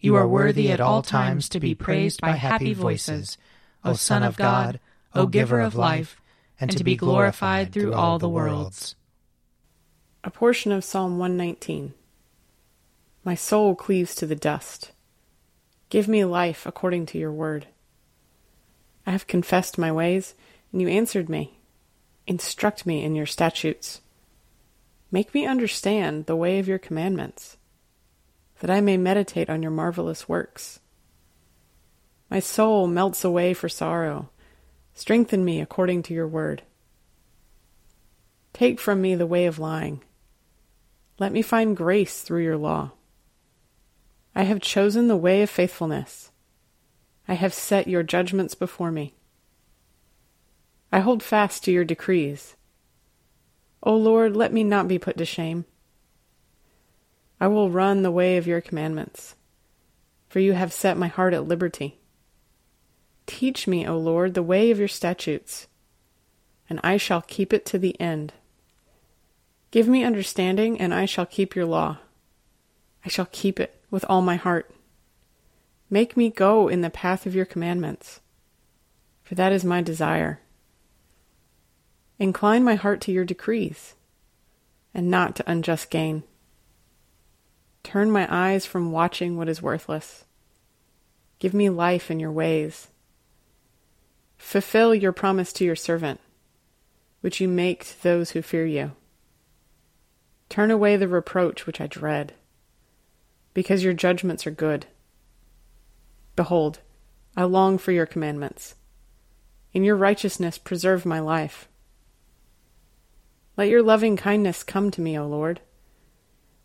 You are worthy at all times to be praised by happy voices, O Son of God, O Giver of life, and to be glorified through all the worlds. A portion of Psalm 119. My soul cleaves to the dust. Give me life according to your word. I have confessed my ways, and you answered me. Instruct me in your statutes. Make me understand the way of your commandments, that I may meditate on your marvelous works. My soul melts away for sorrow. Strengthen me according to your word. Take from me the way of lying. Let me find grace through your law. I have chosen the way of faithfulness. I have set your judgments before me. I hold fast to your decrees. O Lord, let me not be put to shame. I will run the way of your commandments, for you have set my heart at liberty. Teach me, O Lord, the way of your statutes, and I shall keep it to the end. Give me understanding, and I shall keep your law. I shall keep it with all my heart. Make me go in the path of your commandments, for that is my desire. Incline my heart to your decrees, and not to unjust gain. Turn my eyes from watching what is worthless. Give me life in your ways. Fulfill your promise to your servant, which you make to those who fear you. Turn away the reproach which I dread, because your judgments are good. Behold, I long for your commandments. In your righteousness, preserve my life. Let your loving kindness come to me, O Lord,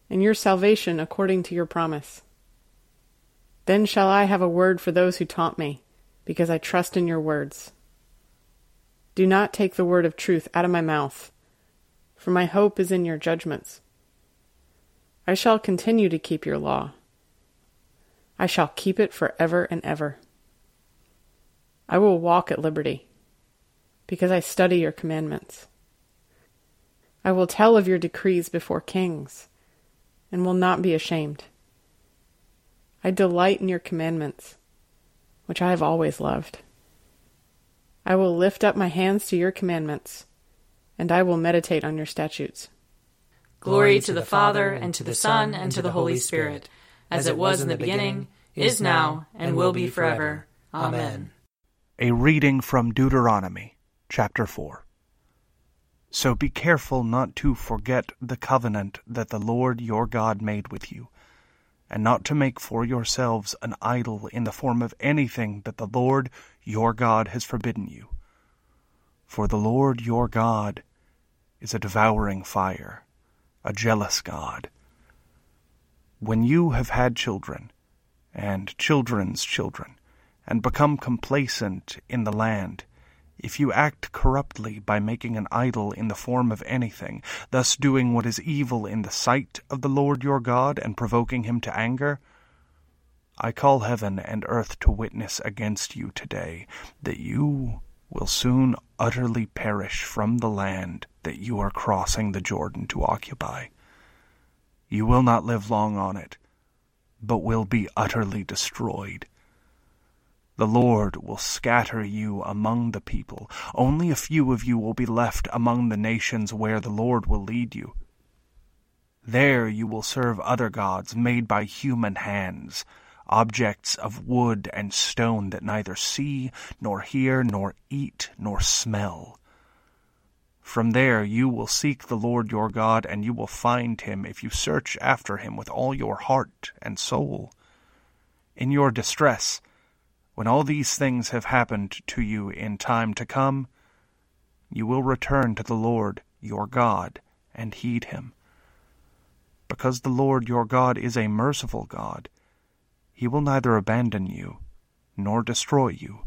and your salvation according to your promise. Then shall I have a word for those who taunt me, because I trust in your words. Do not take the word of truth out of my mouth, for my hope is in your judgments. I shall continue to keep your law. I shall keep it for ever and ever. I will walk at liberty, because I study your commandments. I will tell of your decrees before kings, and will not be ashamed. I delight in your commandments, which I have always loved. I will lift up my hands to your commandments, and I will meditate on your statutes. Glory to the Father, and to the Son, and to the Holy Spirit, as it was in the beginning, is now, and will be forever. Amen. A reading from Deuteronomy, chapter 4. So be careful not to forget the covenant that the Lord your God made with you, and not to make for yourselves an idol in the form of anything that the Lord your God has forbidden you. For the Lord your God is a devouring fire, a jealous God. When you have had children, and children's children, and become complacent in the land, if you act corruptly by making an idol in the form of anything, thus doing what is evil in the sight of the Lord your God and provoking him to anger, I call heaven and earth to witness against you today that you will soon utterly perish from the land that you are crossing the Jordan to occupy. You will not live long on it, but will be utterly destroyed. The Lord will scatter you among the people. Only a few of you will be left among the nations where the Lord will lead you. There you will serve other gods made by human hands, objects of wood and stone that neither see, nor hear, nor eat, nor smell. From there you will seek the Lord your God, and you will find him if you search after him with all your heart and soul. In your distress, when all these things have happened to you in time to come, you will return to the Lord your God and heed him. Because the Lord your God is a merciful God, he will neither abandon you nor destroy you.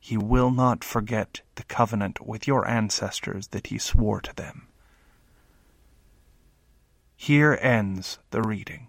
He will not forget the covenant with your ancestors that he swore to them. Here ends the reading.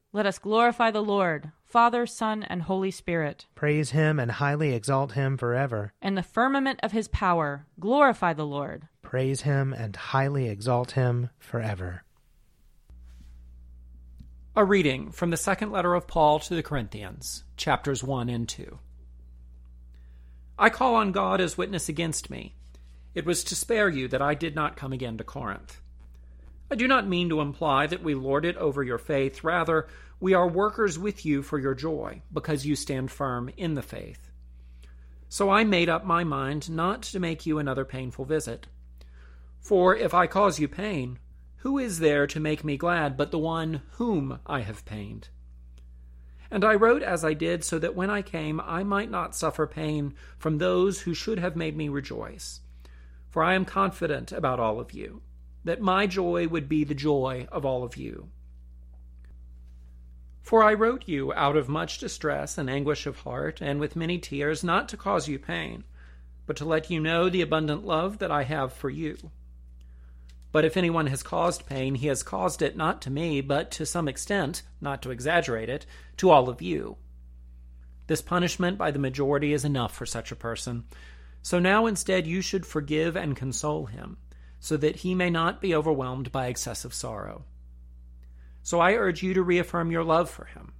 Let us glorify the Lord, Father, Son, and Holy Spirit. Praise him and highly exalt him forever. In the firmament of his power, glorify the Lord. Praise him and highly exalt him forever. A reading from the second letter of Paul to the Corinthians, chapters 1 and 2. I call on God as witness against me. It was to spare you that I did not come again to Corinth. I do not mean to imply that we lord it over your faith. Rather, we are workers with you for your joy, because you stand firm in the faith. So I made up my mind not to make you another painful visit. For if I cause you pain, who is there to make me glad but the one whom I have pained? And I wrote as I did, so that when I came I might not suffer pain from those who should have made me rejoice. For I am confident about all of you that my joy would be the joy of all of you. For I wrote you out of much distress and anguish of heart, and with many tears, not to cause you pain, but to let you know the abundant love that I have for you. But if anyone has caused pain, he has caused it not to me, but to some extent, not to exaggerate it, to all of you. This punishment by the majority is enough for such a person. So now instead you should forgive and console him so that he may not be overwhelmed by excessive sorrow. So I urge you to reaffirm your love for him.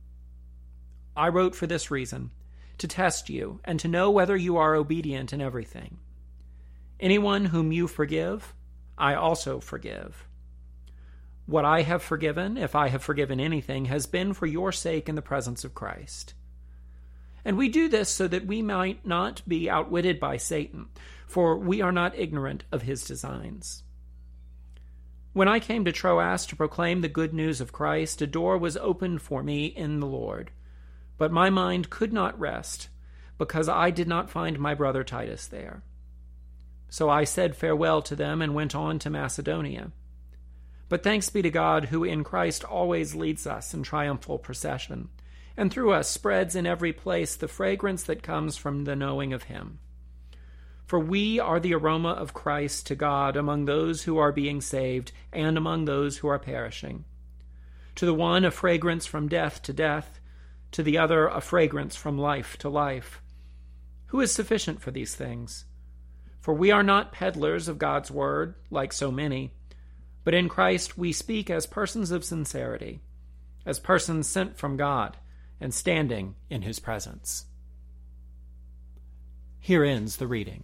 I wrote for this reason to test you and to know whether you are obedient in everything. Anyone whom you forgive, I also forgive. What I have forgiven, if I have forgiven anything, has been for your sake in the presence of Christ. And we do this so that we might not be outwitted by Satan. For we are not ignorant of his designs. When I came to Troas to proclaim the good news of Christ, a door was opened for me in the Lord. But my mind could not rest, because I did not find my brother Titus there. So I said farewell to them and went on to Macedonia. But thanks be to God, who in Christ always leads us in triumphal procession, and through us spreads in every place the fragrance that comes from the knowing of Him. For we are the aroma of Christ to God among those who are being saved and among those who are perishing. To the one, a fragrance from death to death, to the other, a fragrance from life to life. Who is sufficient for these things? For we are not peddlers of God's word, like so many, but in Christ we speak as persons of sincerity, as persons sent from God and standing in his presence. Here ends the reading.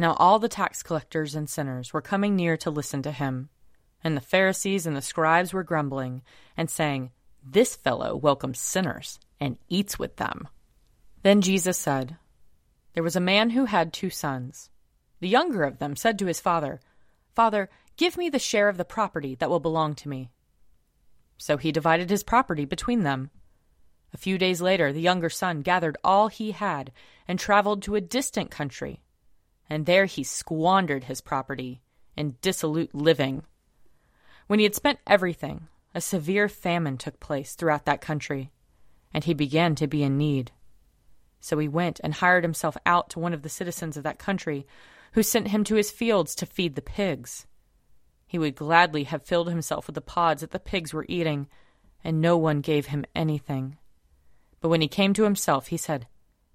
Now all the tax collectors and sinners were coming near to listen to him. And the Pharisees and the scribes were grumbling, and saying, This fellow welcomes sinners, and eats with them. Then Jesus said, There was a man who had two sons. The younger of them said to his father, Father, give me the share of the property that will belong to me. So he divided his property between them. A few days later, the younger son gathered all he had and traveled to a distant country and there he squandered his property in dissolute living. When he had spent everything, a severe famine took place throughout that country, and he began to be in need. So he went and hired himself out to one of the citizens of that country, who sent him to his fields to feed the pigs. He would gladly have filled himself with the pods that the pigs were eating, and no one gave him anything. But when he came to himself, he said,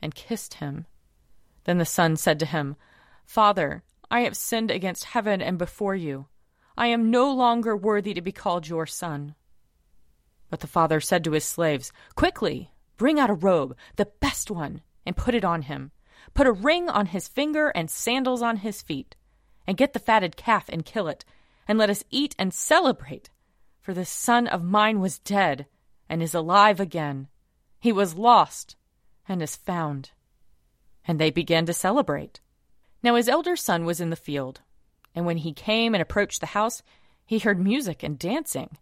and kissed him. Then the son said to him, Father, I have sinned against heaven and before you. I am no longer worthy to be called your son. But the father said to his slaves, Quickly, bring out a robe, the best one, and put it on him. Put a ring on his finger and sandals on his feet. And get the fatted calf and kill it, and let us eat and celebrate. For this son of mine was dead and is alive again. He was lost and is found. And they began to celebrate. Now his elder son was in the field, and when he came and approached the house, he heard music and dancing.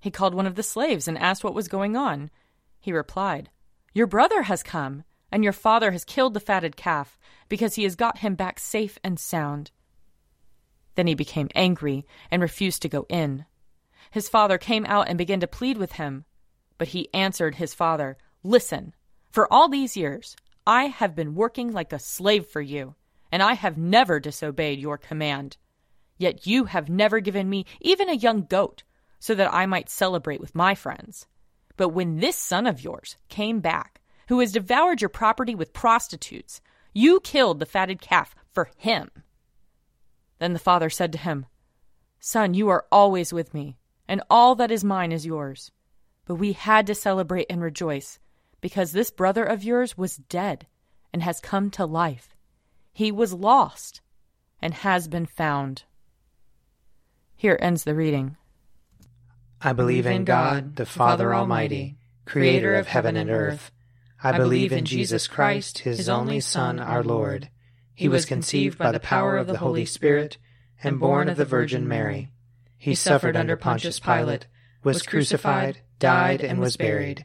He called one of the slaves and asked what was going on. He replied, Your brother has come, and your father has killed the fatted calf, because he has got him back safe and sound. Then he became angry and refused to go in. His father came out and began to plead with him. But he answered his father, Listen, for all these years, I have been working like a slave for you, and I have never disobeyed your command. Yet you have never given me even a young goat, so that I might celebrate with my friends. But when this son of yours came back, who has devoured your property with prostitutes, you killed the fatted calf for him. Then the father said to him, Son, you are always with me, and all that is mine is yours. But we had to celebrate and rejoice because this brother of yours was dead and has come to life. He was lost and has been found. Here ends the reading. I believe in God, the Father Almighty, creator of heaven and earth. I believe in Jesus Christ, his only Son, our Lord. He was conceived by the power of the Holy Spirit and born of the Virgin Mary. He suffered under Pontius Pilate, was crucified, died, and was buried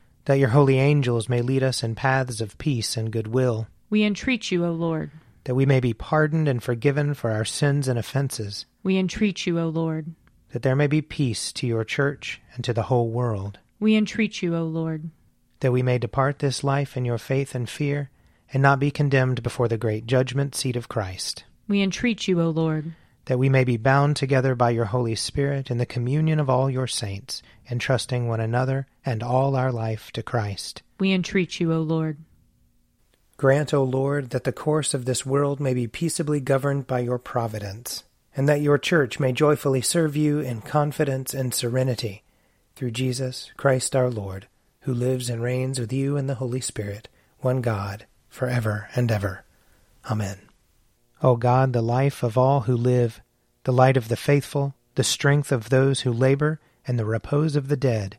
That your holy angels may lead us in paths of peace and goodwill. We entreat you, O Lord. That we may be pardoned and forgiven for our sins and offenses. We entreat you, O Lord. That there may be peace to your church and to the whole world. We entreat you, O Lord. That we may depart this life in your faith and fear, and not be condemned before the great judgment seat of Christ. We entreat you, O Lord. That we may be bound together by your Holy Spirit in the communion of all your saints, entrusting one another and all our life to Christ. We entreat you, O Lord. Grant, O Lord, that the course of this world may be peaceably governed by your providence, and that your church may joyfully serve you in confidence and serenity, through Jesus Christ our Lord, who lives and reigns with you in the Holy Spirit, one God, for ever and ever. Amen. O God, the life of all who live, the light of the faithful, the strength of those who labor, and the repose of the dead,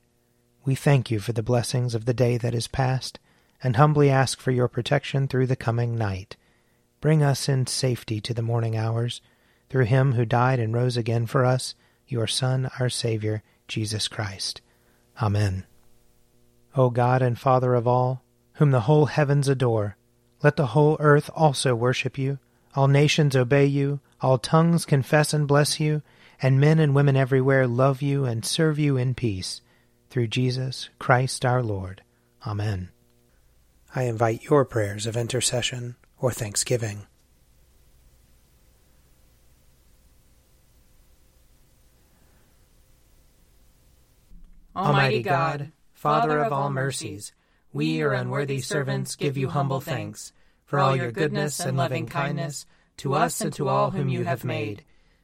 we thank you for the blessings of the day that is past, and humbly ask for your protection through the coming night. Bring us in safety to the morning hours, through him who died and rose again for us, your Son, our Savior, Jesus Christ. Amen. O God and Father of all, whom the whole heavens adore, let the whole earth also worship you, all nations obey you, all tongues confess and bless you, and men and women everywhere love you and serve you in peace. Through Jesus Christ our Lord. Amen. I invite your prayers of intercession or thanksgiving. Almighty God, Father of all mercies, we, your unworthy servants, give you humble thanks for all your goodness and loving kindness to us and to all whom you have made.